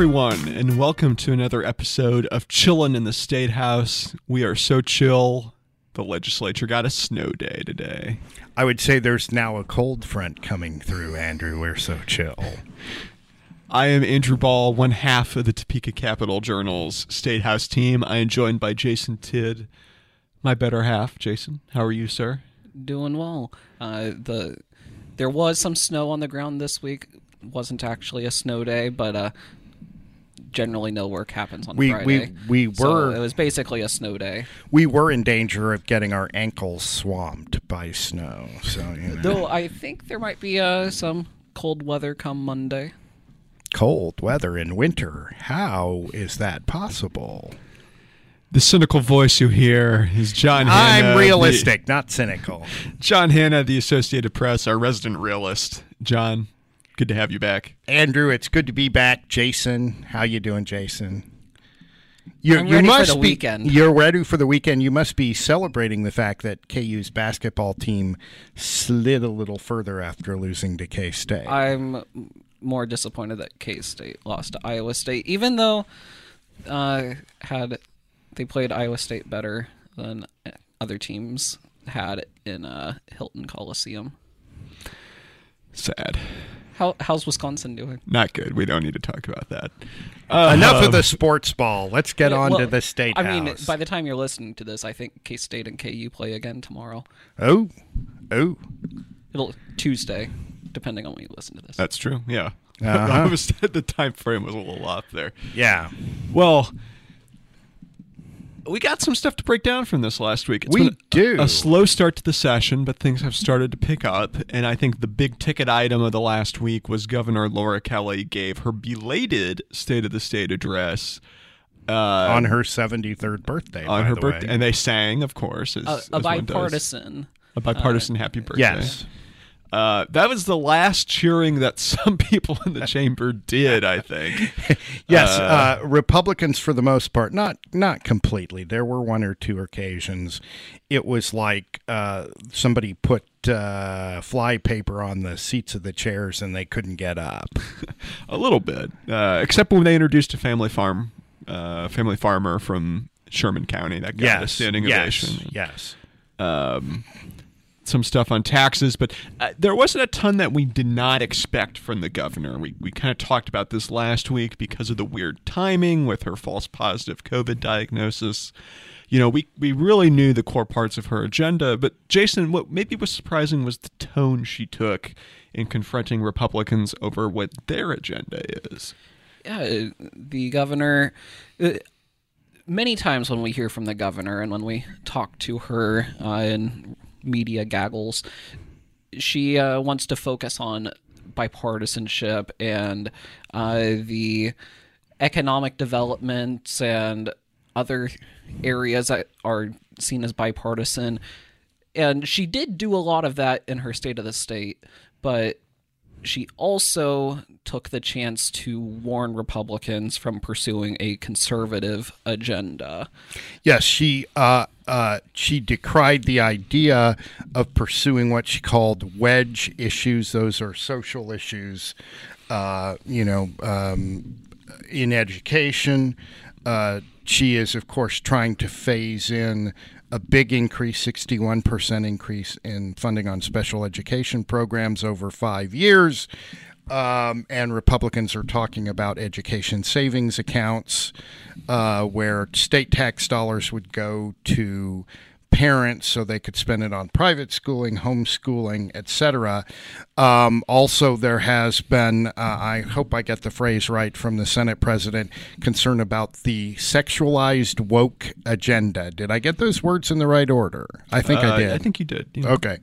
Everyone, and welcome to another episode of Chillin' in the State House. We are so chill. The legislature got a snow day today. I would say there's now a cold front coming through, Andrew. We're so chill. I am Andrew Ball, one half of the Topeka Capital Journal's State House team. I am joined by Jason Tidd, my better half. Jason, how are you, sir? doing well. Uh, the there was some snow on the ground this week. wasn't actually a snow day, but uh, generally no work happens on We- Friday. we- we So were- it was basically a snow day. We were in danger of getting our ankles swamped by snow. So, you know. Though I think there might be uh, some cold weather come Monday. cold weather in winter. How is that possible? The cynical voice you hear is John Hanna. I'm the- realistic, not cynical. John Hanna, the Associated Press, our resident realist. John, good to have you back. Andrew, it's good to be back. Jason, how you doing, Jason? You, I'm you ready for must the be, weekend. You're ready for the weekend. You must be celebrating the fact that KU's basketball team slid a little further after losing to K State. I'm more disappointed that K State lost to Iowa State, even though uh, had they played Iowa State better than other teams had in uh, Hilton Coliseum. Sad. How how's Wisconsin doing? Not good. We don't need to talk about that. Enough of the sports ball. Let's get Yeah, on to the state I house. mean, by the time you're listening to this, I think K State and KU play again tomorrow. oh, oh, It'll Tuesday, depending on when you listen to this. That's true. Yeah. Uh-huh. I was the time frame was a little off there. yeah. Well, we got some stuff to break down from this last week. It's We been do. a slow start to the session, but things have started to pick up. And I think the big ticket item of the last week was Governor Laura Kelly gave her belated State of the State address uh, on her 73rd birthday. on by her the birthday, way. and they sang, of course, as, a, as a one does. bipartisan. a bipartisan happy birthday. Yes. Uh, that was the last cheering that some people in the chamber did. I think. Yes, uh, Republicans for the most part, not not completely. There were one or two occasions. It was like uh, somebody put uh, fly paper on the seats of the chairs and they couldn't get up. A little bit, uh, except when they introduced a family farm, uh, family farmer from Sherman County that got a yes, standing yes, ovation. yes. Um, some stuff on taxes, but uh, there wasn't a ton that we did not expect from the governor. We we kind of talked about this last week because of the weird timing with her false positive COVID diagnosis. You know, we, we really knew the core parts of her agenda, but Jason, what maybe was surprising was the tone she took in confronting Republicans over what their agenda is. yeah, the governor. Uh, many times when we hear from the governor and when we talk to her uh, in media gaggles, she uh, wants to focus on bipartisanship and uh, the economic developments and other areas that are seen as bipartisan. And she did do a lot of that in her State of the State, but she also took the chance to warn Republicans from pursuing a conservative agenda. Yes, she uh, uh, she decried the idea of pursuing what she called wedge issues. Those are social issues, uh, you know, um, in education. Uh, she is, of course, trying to phase in a big increase, 61% increase in funding on special education programs over five years. Um, and Republicans are talking about education savings accounts uh, where state tax dollars would go to parents so they could spend it on private schooling, homeschooling, etc. Um, also, there has been, uh, I hope I get the phrase right from the Senate president, concern about the sexualized woke agenda. Did I get those words in the right order? I think Uh, I did. I think you did. yeah. Okay.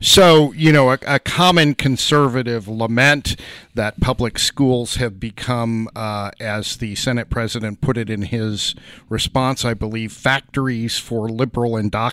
So, you know, a, a common conservative lament that public schools have become, uh, as the Senate president put it in his response, I believe, factories for liberal indoctrination.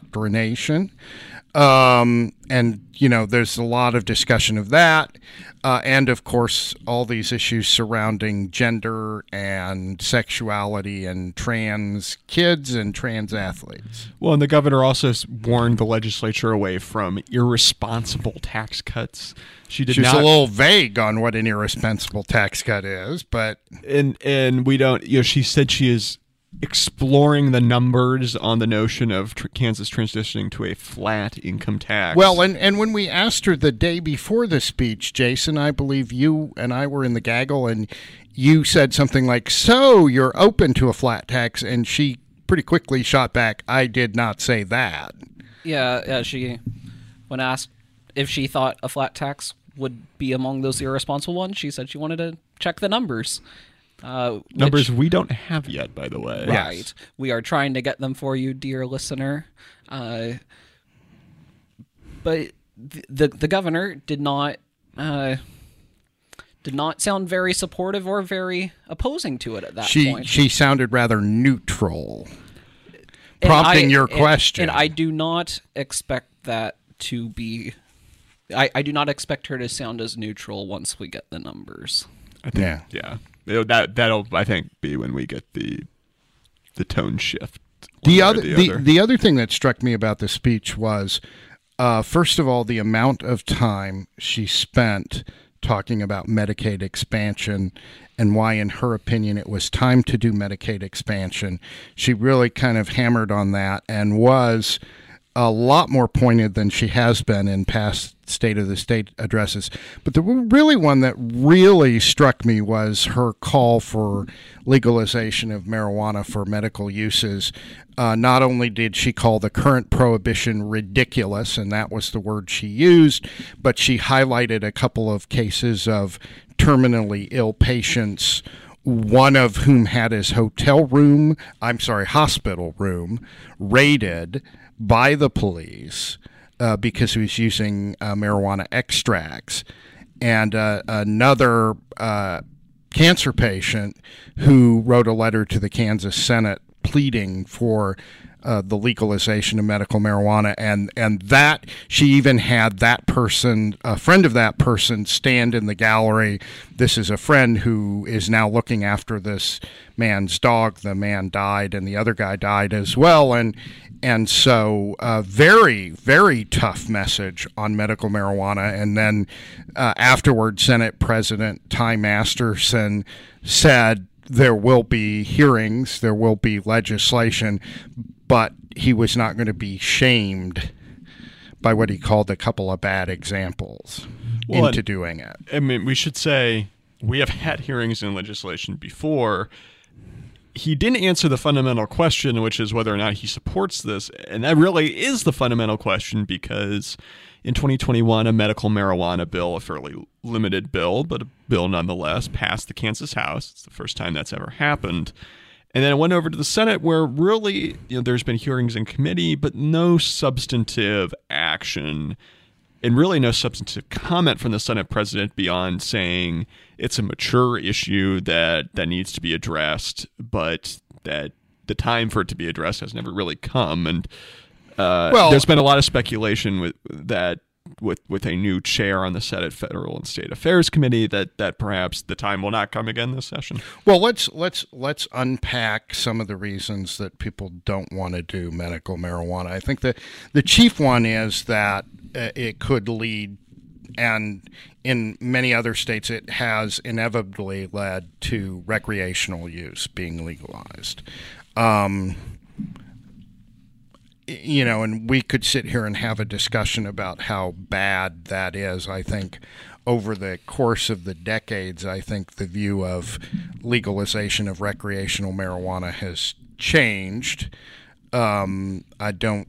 Um, and, you know, there's a lot of discussion of that. Uh, and, of course, all these issues surrounding gender and sexuality and trans kids and trans athletes. Well, and the governor also warned the legislature away from irresponsible tax cuts. She did She was not, a little vague on what an irresponsible tax cut is, but and and we don't. You know, she said she is exploring the numbers on the notion of tr- Kansas transitioning to a flat income tax. well, and and when we asked her the day before the speech, Jason, I believe you and I were in the gaggle, and you said something like, "So you're open to a flat tax," and she pretty quickly shot back, "I did not say that." Yeah, yeah. She, when asked if she thought a flat tax would be among those irresponsible ones, she said she wanted to check the numbers. Uh, which- numbers we don't have yet, by the way. right? We are trying to get them for you, dear listener. Uh, but the, the the governor did not uh, did not sound very supportive or very opposing to it at that She point. she sounded rather neutral, prompting I- your and- question. And I do not expect that to be. I, I do not expect her to sound as neutral once we get the numbers. I think, Yeah. yeah. That that'll I think be when we get the the tone shift. the other the, the, other. the other thing that struck me about the speech was uh, first of all the amount of time she spent talking about Medicaid expansion and why in her opinion it was time to do Medicaid expansion she really kind of hammered on that and was a lot more pointed than she has been in past State of the State addresses. But the really one that really struck me was her call for legalization of marijuana for medical uses. Uh, not only did she call the current prohibition ridiculous, and that was the word she used, but she highlighted a couple of cases of terminally ill patients one of whom had his hotel room, I'm sorry, hospital room, raided by the police uh, because he was using uh, marijuana extracts. And uh, another uh, cancer patient who wrote a letter to the Kansas Senate pleading for uh, the legalization of medical marijuana, and and that she even had that person, a friend of that person, stand in the gallery. This is a friend who is now looking after this man's dog. The man died, and the other guy died as well, and and so uh, very very tough message on medical marijuana. And then uh, afterward, Senate President Ty Masterson said there will be hearings, there will be legislation, but he was not going to be shamed by what he called a couple of bad examples Well, into doing it. I mean, we should say we have had hearings in legislation before. He didn't answer the fundamental question, which is whether or not he supports this. And that really is the fundamental question because in 2021, a medical marijuana bill, a fairly limited bill, but a bill nonetheless, passed the Kansas House. It's the first time that's ever happened. And then it went over to the Senate, where really, you know, there's been hearings in committee, but no substantive action and really no substantive comment from the Senate president beyond saying it's a mature issue that that needs to be addressed, but that the time for it to be addressed has never really come. And uh, Well- there's been a lot of speculation with that with with a new chair on the Senate Federal and State Affairs Committee that that perhaps the time will not come again this session. Well, let's let's let's unpack some of the reasons that people don't want to do medical marijuana. I think the the chief one is that uh, it could lead and in many other states it has inevitably led to recreational use being legalized. Um, you know, and we could sit here and have a discussion about how bad that is. I think over the course of the decades, I think the view of legalization of recreational marijuana has changed. Um, I don't.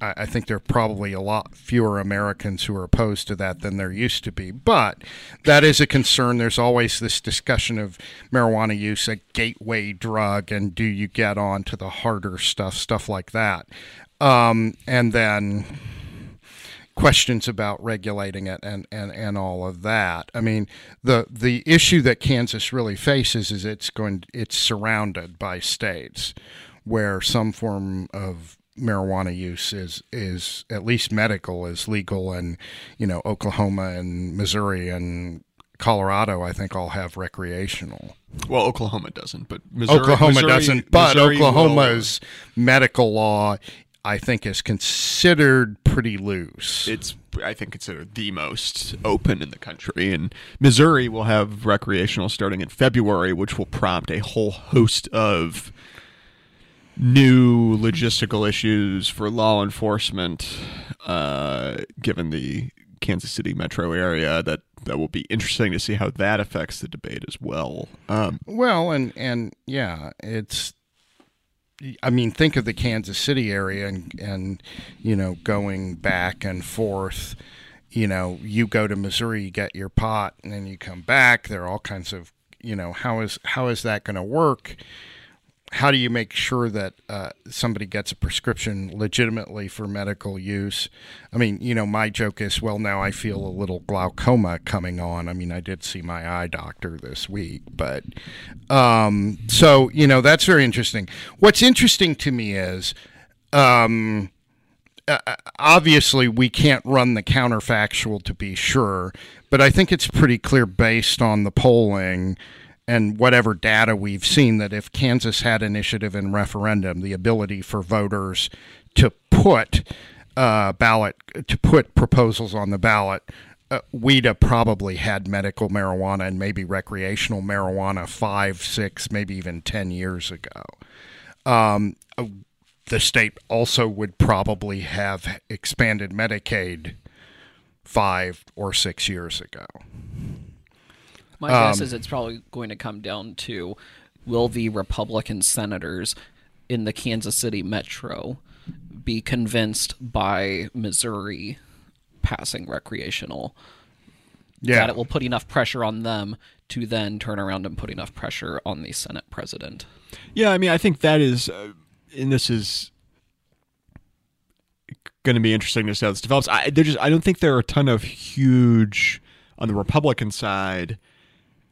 I, I think there are probably a lot fewer Americans who are opposed to that than there used to be. But that is a concern. There's always this discussion of marijuana use, a gateway drug, and do you get on to the harder stuff, stuff like that. Um, and then questions about regulating it and, and, and all of that. I mean, the the issue that Kansas really faces is it's going it's surrounded by states where some form of marijuana use is is at least medical is legal and you know Oklahoma and Missouri and Colorado I think all have recreational. Well, Oklahoma doesn't, but Missouri, Oklahoma Missouri- doesn't, but Missouri will- Oklahoma's medical law I think is considered pretty loose. it's I think considered the most open in the country, and Missouri will have recreational starting in February, which will prompt a whole host of new logistical issues for law enforcement, uh, given the Kansas City metro area. That that will be interesting to see how that affects the debate as well. Um, Well, and and yeah, it's. I mean, think of the Kansas City area, and and you know, going back and forth. You know, you go to Missouri, you get your pot, and then you come back. There are all kinds of, you know, how is how is that going to work? How do you make sure that uh, somebody gets a prescription legitimately for medical use? I mean, you know, my joke is, well, now I feel a little glaucoma coming on. I mean, I did see my eye doctor this week, but um, so you know, that's very interesting. What's interesting to me is, um, uh, obviously, we can't run the counterfactual to be sure, but I think it's pretty clear based on the polling and whatever data we've seen that if Kansas had initiative and referendum, the ability for voters to put uh, ballot to put proposals on the ballot, uh, we'd have probably had medical marijuana and maybe recreational marijuana five, six, maybe even ten years ago. Um, the state also would probably have expanded Medicaid five or six years ago. My guess is it's probably going to come down to will the Republican senators in the Kansas City metro be convinced by Missouri passing recreational Yeah, that it will put enough pressure on them to then turn around and put enough pressure on the Senate president. Yeah, I mean, I think that is, uh, and this is going to be interesting to see how this develops. I, just, I don't think there are a ton of huge on the Republican side,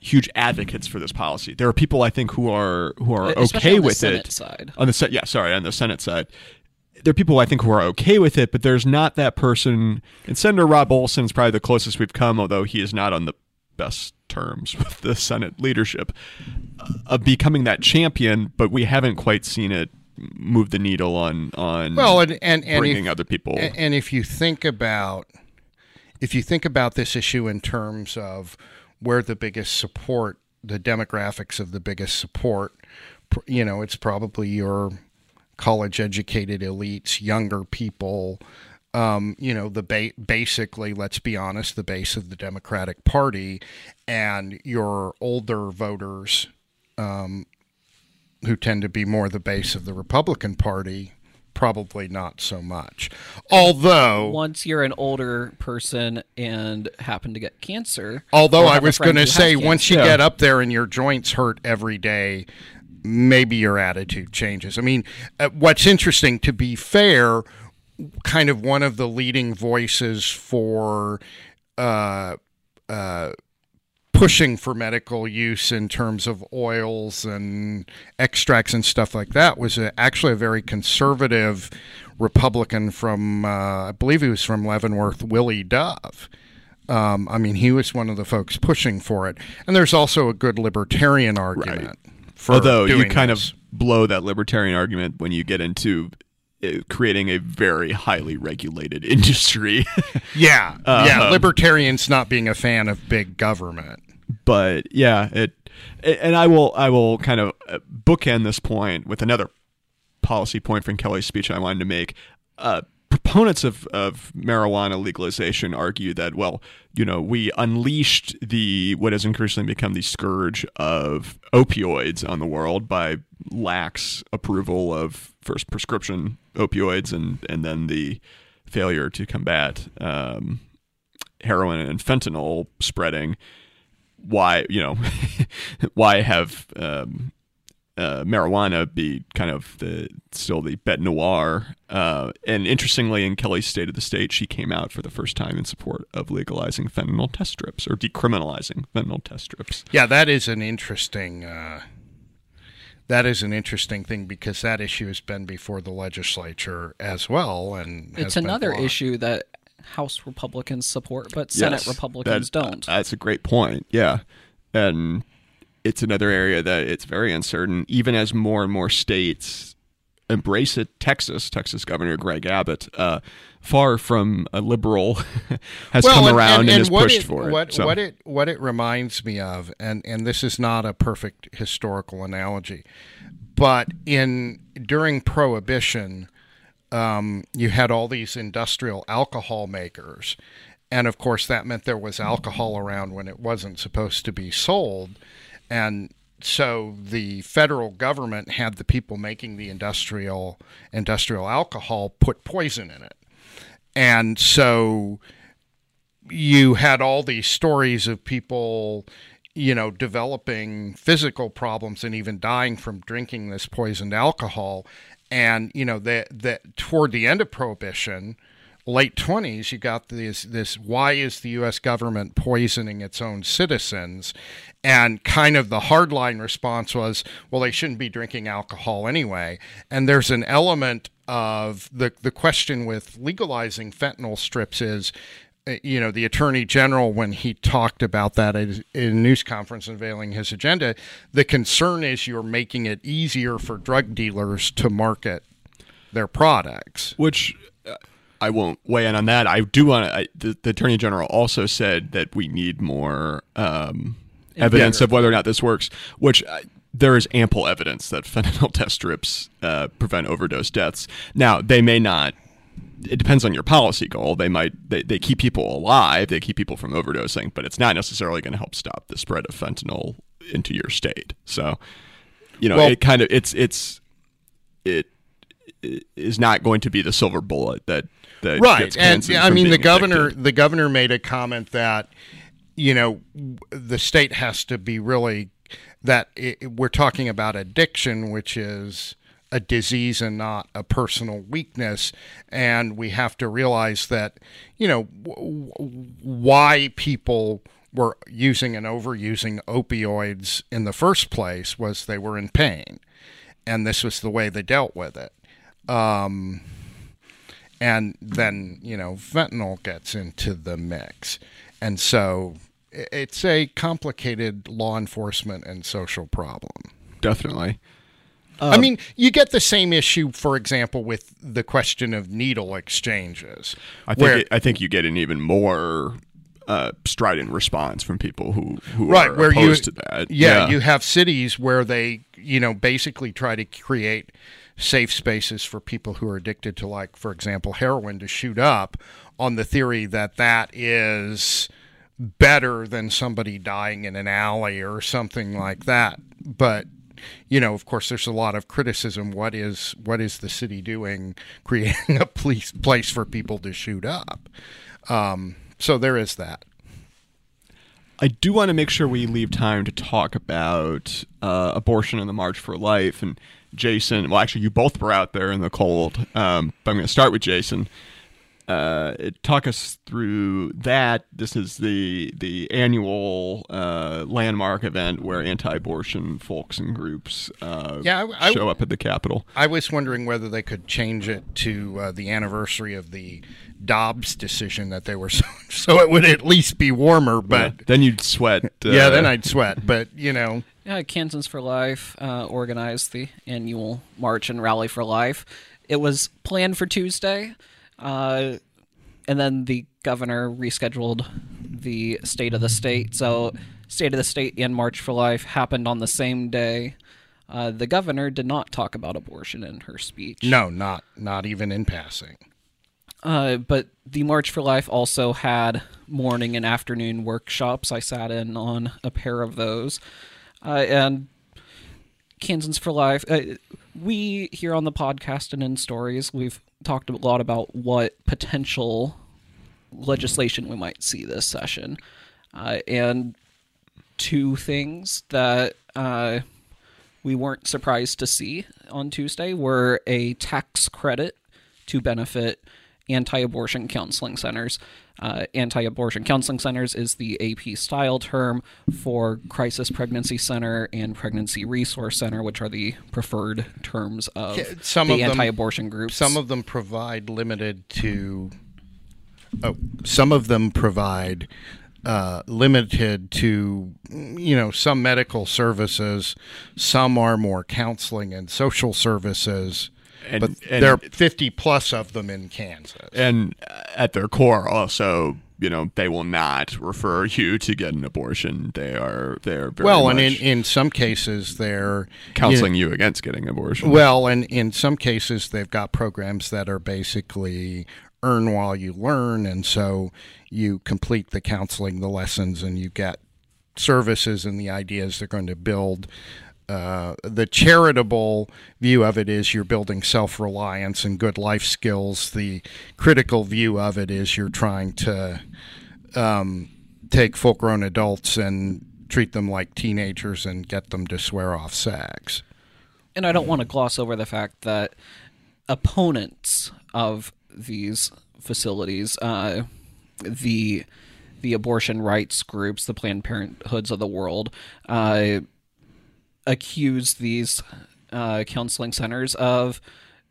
huge advocates for this policy. There are people I think who are who are Especially okay on the with Senate it side. on the set. Yeah, sorry, on the Senate side. There are people I think who are okay with it, but there's not that person. And Senator Rob Olson is probably the closest we've come, although he is not on the best terms with the Senate leadership uh, of becoming that champion. But we haven't quite seen it move the needle on on well, and and, and bringing if, other people. a- and if you think about if you think about this issue in terms of where the biggest support, the demographics of the biggest support, you know, it's probably your college educated elites, younger people. Um, you know, the ba- basically, let's be honest, the base of the Democratic Party and your older voters um, who tend to be more the base of the Republican Party, probably not so much. Although, Once you're an older person and happen to get cancer, although I was going to who has say, once you Yeah. get up there and your joints hurt every day, maybe your attitude changes. I mean, uh, what's interesting, to be fair, kind of one of the leading voices for uh, uh, pushing for medical use in terms of oils and extracts and stuff like that was a, actually a very conservative Republican from, uh, I believe he was from Leavenworth, Willie Dove. Um, I mean, he was one of the folks pushing for it. And there's also a good libertarian argument. For Although you kind this. of blow that libertarian argument when you get into creating a very highly regulated industry. yeah, yeah, Um, libertarians not being a fan of big government. but yeah, it and I will I will kind of uh, bookend this point with another policy point from Kelly's speech I wanted to make. Uh, proponents of, of marijuana legalization argue that, well, you know, we unleashed the what has increasingly become the scourge of opioids on the world by lax approval of first prescription opioids and and then the failure to combat um, heroin and fentanyl spreading. Why you know why have um, uh, marijuana be kind of the still the bête noir. Uh, and interestingly, in Kelly's State of the State, she came out for the first time in support of legalizing fentanyl test strips or decriminalizing fentanyl test strips. Yeah, that is an interesting. Uh, that is an interesting thing because that issue has been before the legislature as well, and has another blocked. issue that House Republicans support, but Senate Yes, Republicans that- don't. That's a great point. Yeah, and it's another area that it's very uncertain. Even as more and more states embrace it, Texas, Texas Governor Greg Abbott, uh, far from a liberal, has come and- around and, has what pushed it, for it. What, So- what it what it reminds me of, and and this is not a perfect historical analogy, but in during Prohibition, um, you had all these industrial alcohol makers, and of course that meant there was alcohol around when it wasn't supposed to be sold, and so the federal government had the people making the industrial industrial alcohol put poison in it. And so you had all these stories of people, you know, developing physical problems and even dying from drinking this poisoned alcohol. And you know that that toward the end of prohibition, late twenties, you got this this why is the U.S. government poisoning its own citizens? And kind of the hardline response was, well, they shouldn't be drinking alcohol anyway. And there's an element of the the question with legalizing fentanyl strips is uh, you know, the attorney general, when he talked about that at at a news conference unveiling his agenda, the concern is you're making it easier for drug dealers to market their products. which I won't weigh in on that. I do want to. The, the attorney general also said that we need more um, evidence of whether or not this works. Which uh, there is ample evidence that fentanyl test strips uh, prevent overdose deaths. Now they may not. It depends on your policy goal. They might they, they keep people alive. They keep people from overdosing, but it's not necessarily going to help stop the spread of fentanyl into your state. So, you know, Well- it kind of it's it's it is not going to be the silver bullet that that right gets and i mean the governor addicted. the governor made a comment that you know the state has to be really that it, we're talking about addiction which is a disease and not a personal weakness. And we have to realize that you know w- w- why people were using and overusing opioids in the first place was they were in pain. And this was the way they dealt with it um, and then you know fentanyl gets into the mix and so it's a complicated law enforcement and social problem definitely. i mean you get the same issue for example with the question of needle exchanges I think where- it, I think you get an even more uh, strident response from people who who right are where you opposed to that. yeah, you have cities where they you know basically try to create safe spaces for people who are addicted to like for example heroin to shoot up on the theory that that is better than somebody dying in an alley or something like that. But you know of course there's a lot of criticism. What is what is the city doing creating a police place for people to shoot up? Um, so there is that I do want to make sure we leave time to talk about uh, abortion and the March for Life. And Jason, well, actually, you both were out there in the cold, um, but I'm going to start with Jason. Uh, talk us through that. This is the the annual uh, landmark event where anti-abortion folks and groups uh, Yeah, I- I- show up at the Capitol. I was wondering whether they could change it to uh, the anniversary of the Dobbs decision that they were so, so it would at least be warmer. But then you'd sweat. Uh, yeah, then I'd sweat. But you know, Yeah, Kansans for Life uh, organized the annual March and Rally for Life. It was planned for Tuesday, uh, and then the governor rescheduled the State of the State. So, State of the State and March for Life happened on the same day. Uh, the governor did not talk about abortion in her speech. no, not not even in passing. Uh, but the March for Life also had morning and afternoon workshops. I sat in on a pair of those. Uh, and Kansans for Life, uh, we here on the podcast and in stories, we've talked a lot about what potential legislation we might see this session. Uh, and two things that uh, we weren't surprised to see on Tuesday were a tax credit to benefit anti-abortion counseling centers. Uh, anti-abortion counseling centers is the AP style term for crisis pregnancy center and pregnancy resource center, which are the preferred terms of some the of them- anti-abortion groups. Some of them provide limited to. Oh, some of them provide uh, limited to, you know, some medical services. Some are more counseling and social services. And- but and- there are 50 plus of them in Kansas. and at their core also you know they will not refer you to get an abortion they are they're very well, and in, in some cases, they're counseling you against getting abortion Well, and in some cases, they've got programs that are basically earn while you learn. And so you complete the counseling, the lessons, and you get services and the ideas they're going to build. Uh, the charitable view of it is you're building self reliance and good life skills. The critical view of it is you're trying to um, take full grown adults and treat them like teenagers and get them to swear off sex. and I don't want to gloss over the fact that opponents of these facilities, uh, the the abortion rights groups, the Planned Parenthoods of the world, uh, accuse these uh, counseling centers of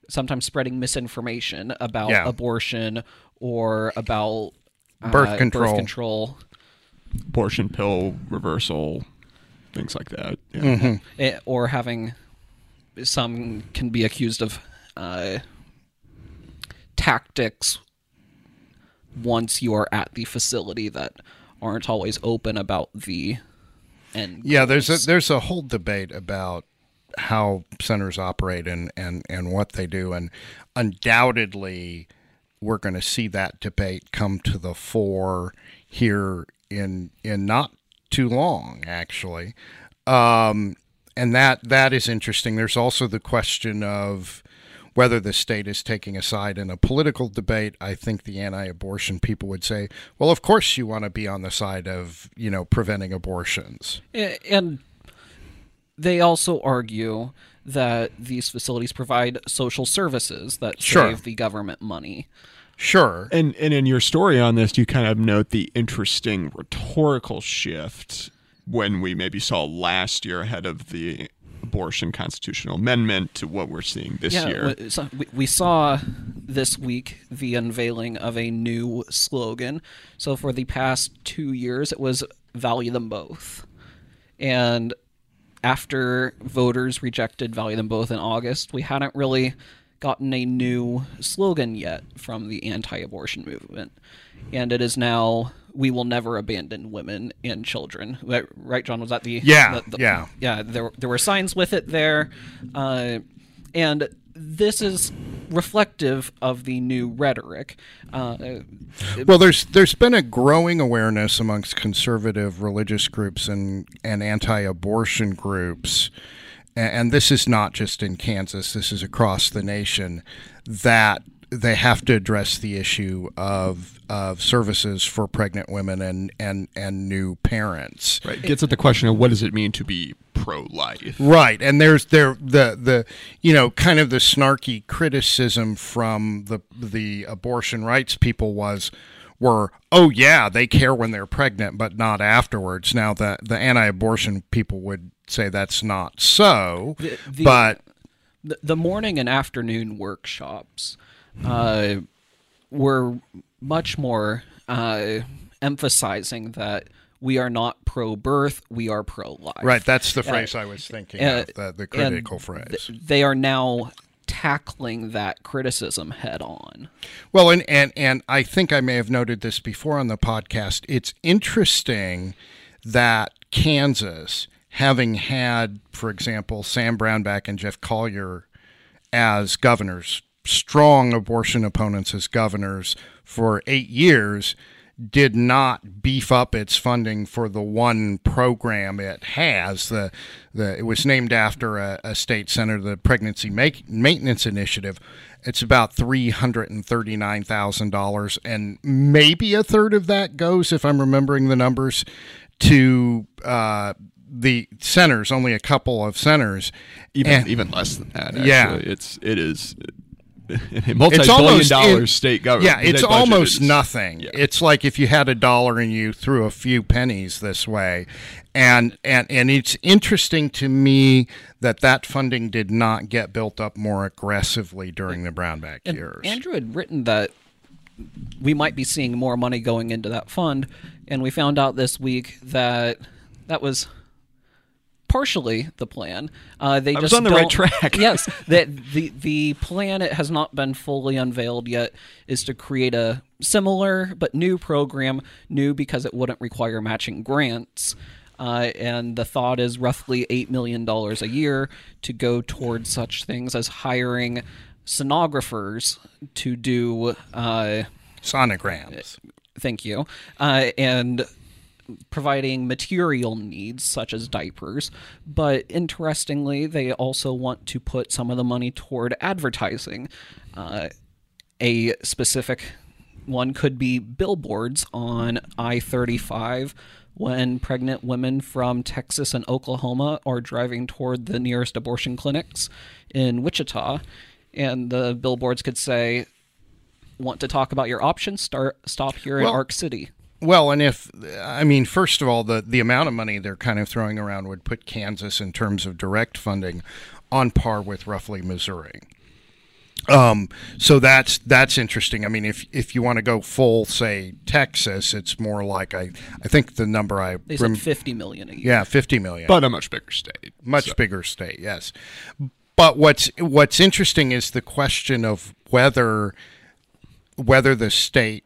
sometimes spreading misinformation about Yeah. abortion or about uh, Birth control. birth control abortion pill reversal things like that yeah. Mm-hmm. eh, or having some can be accused of uh, tactics once you are at the facility that aren't always open about the end. Yeah, there's a there's a whole debate about how centers operate and and and what they do, and undoubtedly we're going to see that debate come to the fore here in in not too long, actually. Um, and that that is interesting. There's also the question of whether the state is taking a side in a political debate. I think the anti-abortion people would say, "Well, of course you want to be on the side of you know preventing abortions." And they also argue that these facilities provide social services that Sure. save the government money. Sure. and and in your story on this you kind of note the interesting rhetorical shift when we maybe saw last year ahead of the abortion constitutional amendment to what we're seeing this year so we, we saw this week the unveiling of a new slogan. So for the past two years, it was "Value them both," and after voters rejected "Value them both" in August, we hadn't really gotten a new slogan yet from the anti-abortion movement, and it is now. We will never abandon women and children. Right, John? Was that the Yeah, the- the- yeah. yeah, there there were signs with it there, uh, and this is reflective of the new rhetoric. Uh, Well, there's there's been a growing awareness amongst conservative religious groups and and anti-abortion groups, and this is not just in Kansas. This is across the nation that they have to address the issue of of services for pregnant women and and and new parents. right gets at the question of what does it mean to be pro-life Right, and there's there the the you know kind of the snarky criticism from the the abortion rights people was were oh yeah they care when they're pregnant but not afterwards. Now the the anti-abortion people would say that's not so, The- the- but the, the morning and afternoon workshops uh, were much more uh, emphasizing that we are not pro-birth, we are pro-life. right that's the phrase I was thinking uh, of the, the critical th- phrase. they are now tackling that criticism head on. Well, and, and and I think I may have noted this before on the podcast. It's interesting that Kansas, having had, for example, Sam Brownback and Jeff Colyer as governors strong abortion opponents as governors for eight years did not beef up its funding for the one program it has. The, the it was named after a, a state center, the Pregnancy Make, Maintenance Initiative. It's about three hundred and thirty nine thousand dollars, and maybe a third of that goes, if I'm remembering the numbers, to uh, the centers. Only a couple of centers. even And- even less than that. Actually. Yeah. it's it is a multi-billion dollar it- state government. Yeah, it's almost is- nothing. yeah. It's like if you had a dollar and you threw a few pennies this way, and and and it's interesting to me that that funding did not get built up more aggressively during the Brownback And years. Andrew had written that we might be seeing more money going into that fund, and we found out this week that that was partially the plan. Uh, they I was just on the right track. yes, that the the plan it has not been fully unveiled yet is to create a similar but new program, new because it wouldn't require matching grants. Uh, and the thought is roughly $8 million a year to go towards such things as hiring sonographers to do uh, Sonograms. thank you uh, and providing material needs such as diapers but interestingly they also want to put some of the money toward advertising uh, a specific one could be billboards on i-35 when pregnant women from texas and oklahoma are driving toward the nearest abortion clinics in wichita and the billboards could say want to talk about your options, start stop here in Ark City. Well, and if I mean, first of all, the the amount of money they're kind of throwing around would put Kansas in terms of direct funding on par with roughly Missouri. Um, so that's that's interesting. I mean, if if you want to go full, say Texas, it's more like I I think the number I They rem- said fifty million a year. yeah fifty million but a much bigger state. much So- bigger state yes but what's what's interesting is the question of whether whether the state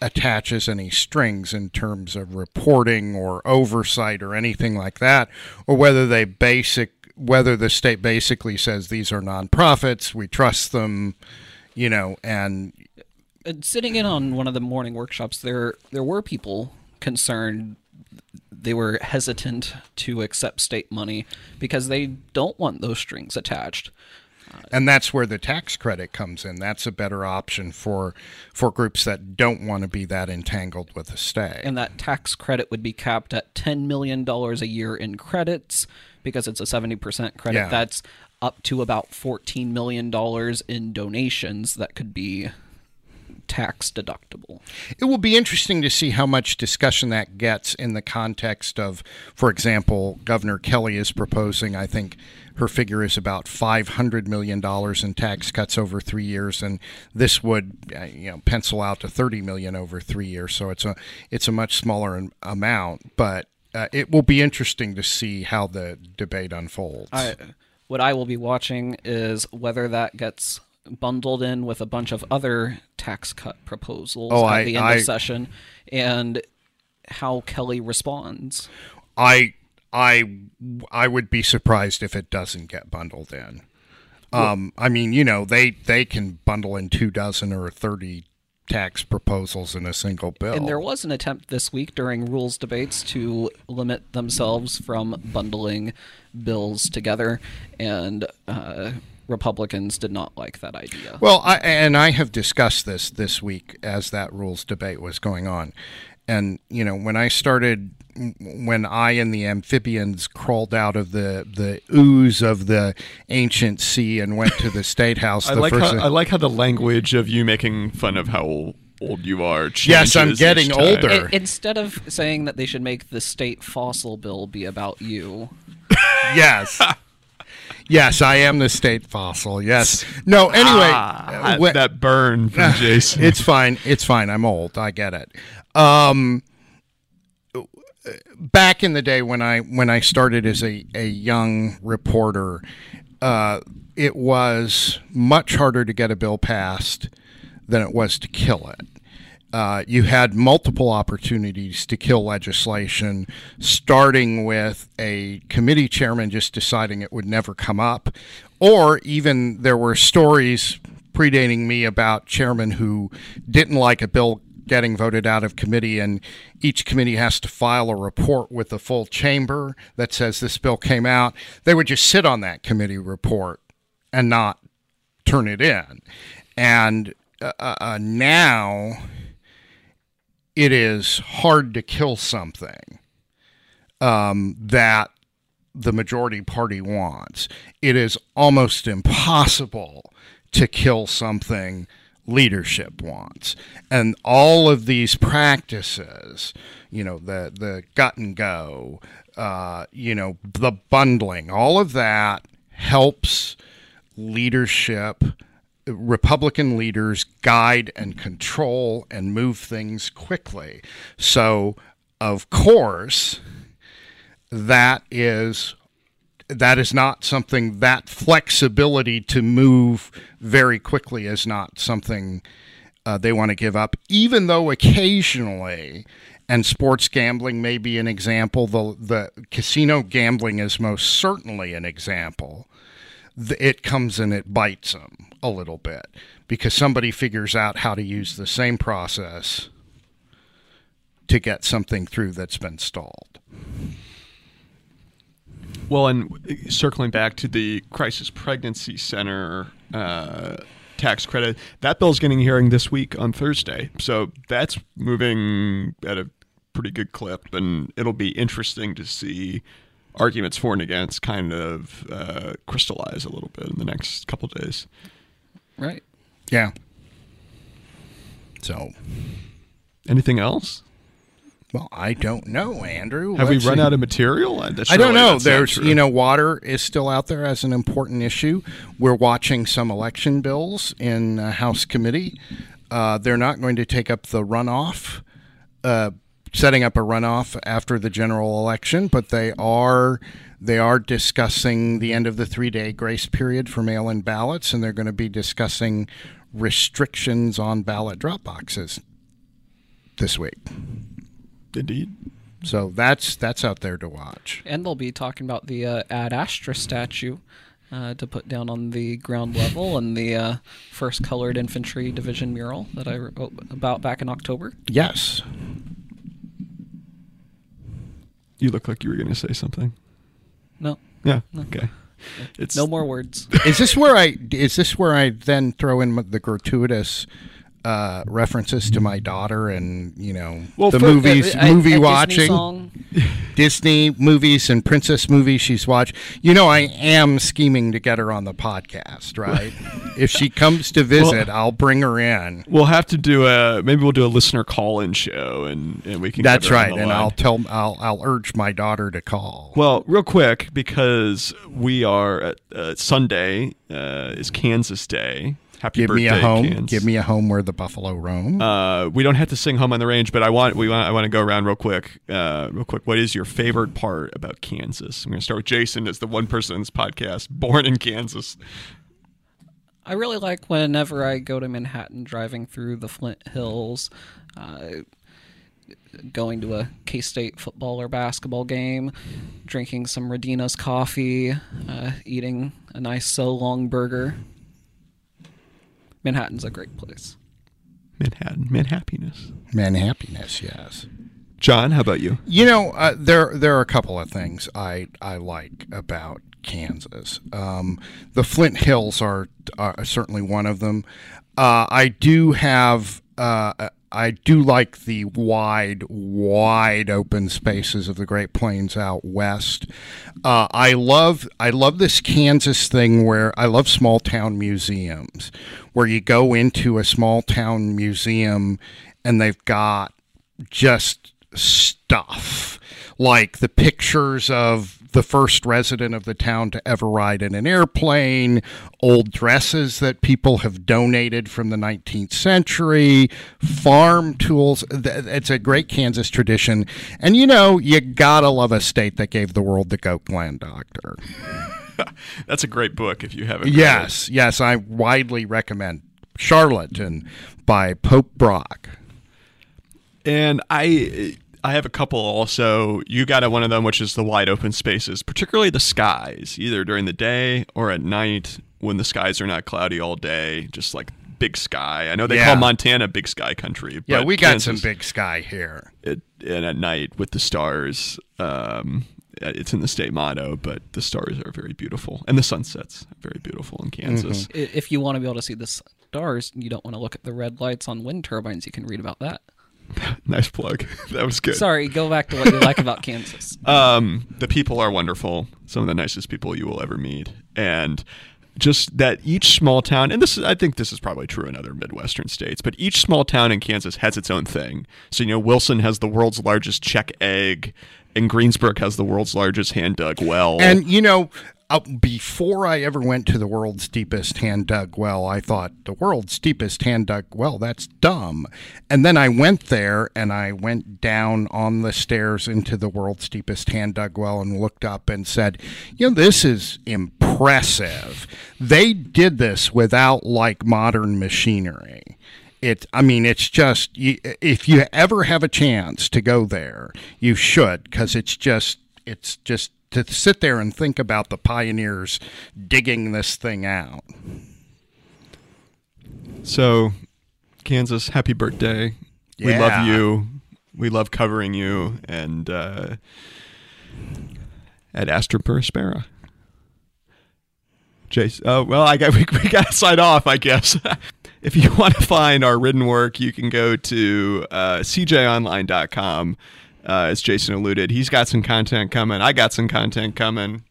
attaches any strings in terms of reporting or oversight or anything like that or whether they basic whether the state basically says these are nonprofits we trust them you know and sitting in on one of the morning workshops, there there were people concerned. They were hesitant to accept state money because they don't want those strings attached. And that's where the tax credit comes in that's a better option for for groups that don't want to be that entangled with the state and that tax credit would be capped at $10 million a year in credits because it's a 70% credit. Yeah. That's up to about $14 million in donations that could be tax deductible. It will be interesting to see how much discussion that gets in the context of, for example, Governor Kelly is proposing, I think her figure is about $500 million in tax cuts over three years, and this would, uh, you know, pencil out to 30 million over three years. So it's a, it's a much smaller amount, but uh, it will be interesting to see how the debate unfolds. I, what I will be watching is whether that gets bundled in with a bunch of other tax cut proposals Oh, at I- the end I- of session and how Kelly responds. I I I would be surprised if it doesn't get bundled in. Um, I mean, you know, they they can bundle in two dozen or thirty tax proposals in a single bill. And there was an attempt this week during rules debates to limit themselves from bundling bills together, and uh, Republicans did not like that idea. Well, I, and I have discussed this this week as that rules debate was going on. And, you know, when I started, when I and the amphibians crawled out of the, the ooze of the ancient sea and went to the state house, I the like first how I like how the language of you making fun of how old you are. Yes, I'm getting older. I- instead of saying that they should make the state fossil bill be about you, yes. Yes, I am the state fossil. Yes. No, anyway. Ah, uh, wh- that burn from Jason. it's fine. It's fine. I'm old. I get it. Um, back in the day when I when I started as a, a young reporter, uh, it was much harder to get a bill passed than it was to kill it. Uh, you had multiple opportunities to kill legislation, starting with a committee chairman just deciding it would never come up, or even there were stories predating me about chairmen who didn't like a bill getting voted out of committee, and each committee has to file a report with the full chamber that says this bill came out. They would just sit on that committee report and not turn it in. And uh, uh, now it is hard to kill something um, that the majority party wants. It is almost impossible to kill something leadership wants. And all of these practices, you know, the the gut and go, uh, you know, the bundling, all of that helps leadership Republican leaders guide and control and move things quickly. So, of course, that is that is not something that flexibility to move very quickly is not something uh, they want to give up even though occasionally and sports gambling may be an example the the casino gambling is most certainly an example it comes and it bites them a little bit because somebody figures out how to use the same process to get something through that's been stalled well, and circling back to the Crisis Pregnancy Center uh, tax credit, that bill's getting a hearing this week on Thursday. So that's moving at a pretty good clip, and it'll be interesting to see arguments for and against kind of uh, crystallize a little bit in the next couple days. Right. Yeah. So, anything else? Well, I don't know, Andrew. Have Let's we run see. out of material? I don't know. There's, you know, water is still out there as an important issue. We're watching some election bills in uh, House committee. Uh, they're not going to take up the runoff, uh, setting up a runoff after the general election, but they are they are discussing the end of the three day grace period for mail in ballots, and they're going to be discussing restrictions on ballot drop boxes this week. Indeed. So that's that's out there to watch. And they'll be talking about the uh, Ad Astra statue uh, to put down on the ground level and the uh, first colored infantry division mural that I wrote about back in October. Yes. You look like you were going to say something. No. Yeah. No. Okay. It's no more words. is this where I is this where I then throw in the gratuitous uh, references to my daughter and you know well, the for, movies, uh, movie a, a watching, Disney, Disney, movies and princess movies she's watched. You know, I am scheming to get her on the podcast, right? if she comes to visit, well, I'll bring her in. We'll have to do a maybe we'll do a listener call-in show, and, and we can. That's right, and line. I'll tell I'll I'll urge my daughter to call. Well, real quick because we are at uh, Sunday uh, is Kansas Day. Happy give birthday, me a home. Kansas. Give me a home where the buffalo roam. Uh, we don't have to sing "Home on the Range," but I want we want I want to go around real quick. Uh, real quick, what is your favorite part about Kansas? I'm going to start with Jason as the one person in this podcast born in Kansas. I really like whenever I go to Manhattan, driving through the Flint Hills. Uh, going to a K State football or basketball game, drinking some Radina's coffee, uh, eating a nice so long burger. Manhattan's a great place. Manhattan, Manhappiness. Manhappiness, yes. John, how about you? You know, uh, there there are a couple of things I I like about Kansas. Um, the Flint Hills are, are certainly one of them. Uh, I do have uh, I do like the wide, wide open spaces of the Great Plains out west. Uh, I love I love this Kansas thing where I love small town museums, where you go into a small town museum and they've got just stuff like the pictures of the first resident of the town to ever ride in an airplane, old dresses that people have donated from the 19th century, farm tools. It's a great Kansas tradition. And you know, you gotta love a state that gave the world the goat gland doctor. That's a great book if you haven't. Yes, yes, I widely recommend Charlatan by Pope Brock. And I I have a couple also. You got one of them, which is the wide open spaces, particularly the skies, either during the day or at night. when the skies are not cloudy all day, just like big sky. I know they Yeah. call Montana big sky country. Yeah, but we got Kansas- some big sky here. it, and at night with the stars. Um, it's in the state motto, but the stars are very beautiful, and the sunsets are very beautiful in Kansas. I- If you want to be able to see the stars, you don't want to look at the red lights on wind turbines. You can read about that. Nice plug. that was good. Sorry, go back to what you like about Kansas. Um, the people are wonderful. Some of the nicest people you will ever meet, and just that each small town, and this is, I think this is probably true in other Midwestern states, but each small town in Kansas has its own thing. So you know, Wilson has the world's largest Czech egg, and Greensburg has the world's largest hand dug well. And you know, uh, before I ever went to the world's deepest hand dug well, I thought the world's deepest hand dug well, that's dumb. And then I went there and I went down on the stairs into the world's deepest hand dug well and looked up and said, you know, this is impressive. They did this without like modern machinery. It, I mean, it's just if you ever have a chance to go there, you should because it's just it's just to sit there and think about the pioneers digging this thing out. So, Kansas, happy birthday. We love you. We love covering you. And uh, Ad Astra per Aspera. Jason, oh, well, I got, we, we got to sign off, I guess. if you want to find our written work, you can go to uh, cjonline.com. Uh, as Jason alluded, he's got some content coming. I got some content coming.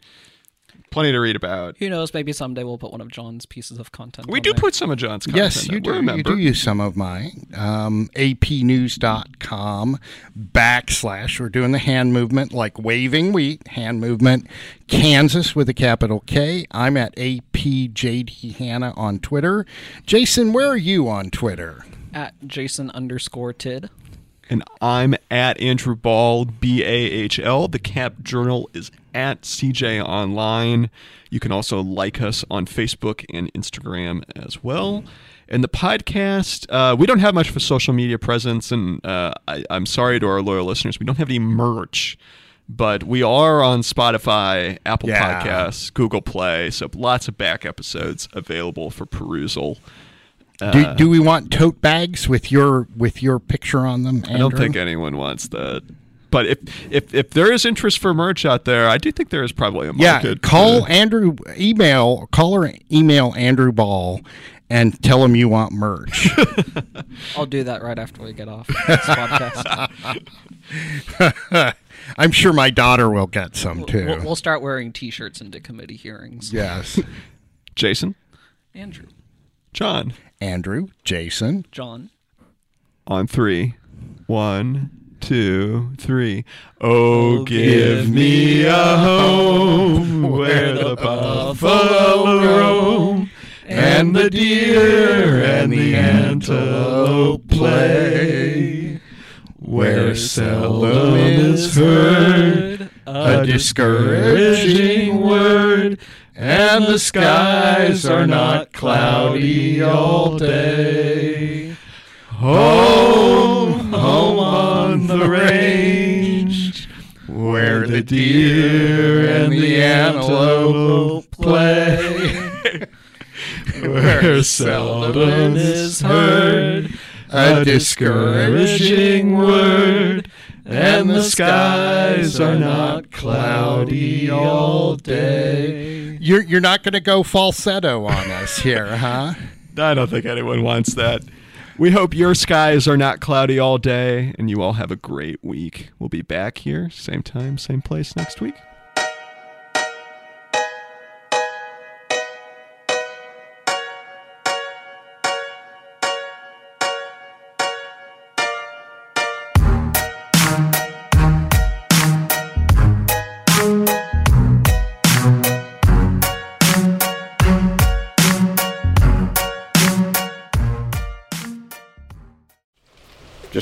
Plenty to read about. Who knows? Maybe someday we'll put one of John's pieces of content. We on do there. put some of John's content. Yes, you do. We're You do use some of mine. Um, apnews.com backslash. We're doing the hand movement like waving wheat, hand movement. Kansas with a capital K. I'm at APJD Hanna on Twitter. Jason, where are you on Twitter? at Jason underscore Tidd. And I'm at Andrew Bahl, B A H L. The Cap Journal is at CJ Online. You can also like us on Facebook and Instagram as well. And the podcast, uh, we don't have much of a social media presence, and uh, I, I'm sorry to our loyal listeners, we don't have any merch, but we are on Spotify, Apple Yeah. Podcasts, Google Play, so lots of back episodes available for perusal. Do, do we want tote bags with your with your picture on them? I don't think anyone wants that. But if if if there is interest for merch out there, I do think there is probably a market. Yeah, market. call Uh, Andrew. Email call or email Andrew Bahl and tell him you want merch. I'll do that right after we get off this podcast. I'm sure my daughter will get some too. We'll, we'll start wearing T-shirts into committee hearings. yes, Jason, Andrew, John, Andrew, Jason. John. on three, one, two, three. Oh, oh give me a home where the buffalo roam, and the deer and the antelope play, where seldom is heard a discouraging word, and the skies are not cloudy all day. Home, home on the range, where the deer and the antelope play, where seldom is heard a discouraging word, and the skies are not cloudy all day. You're you're not going to go falsetto on us here, huh? I don't think anyone wants that. We hope your skies are not cloudy all day and you all have a great week. We'll be back here, same time, same place next week.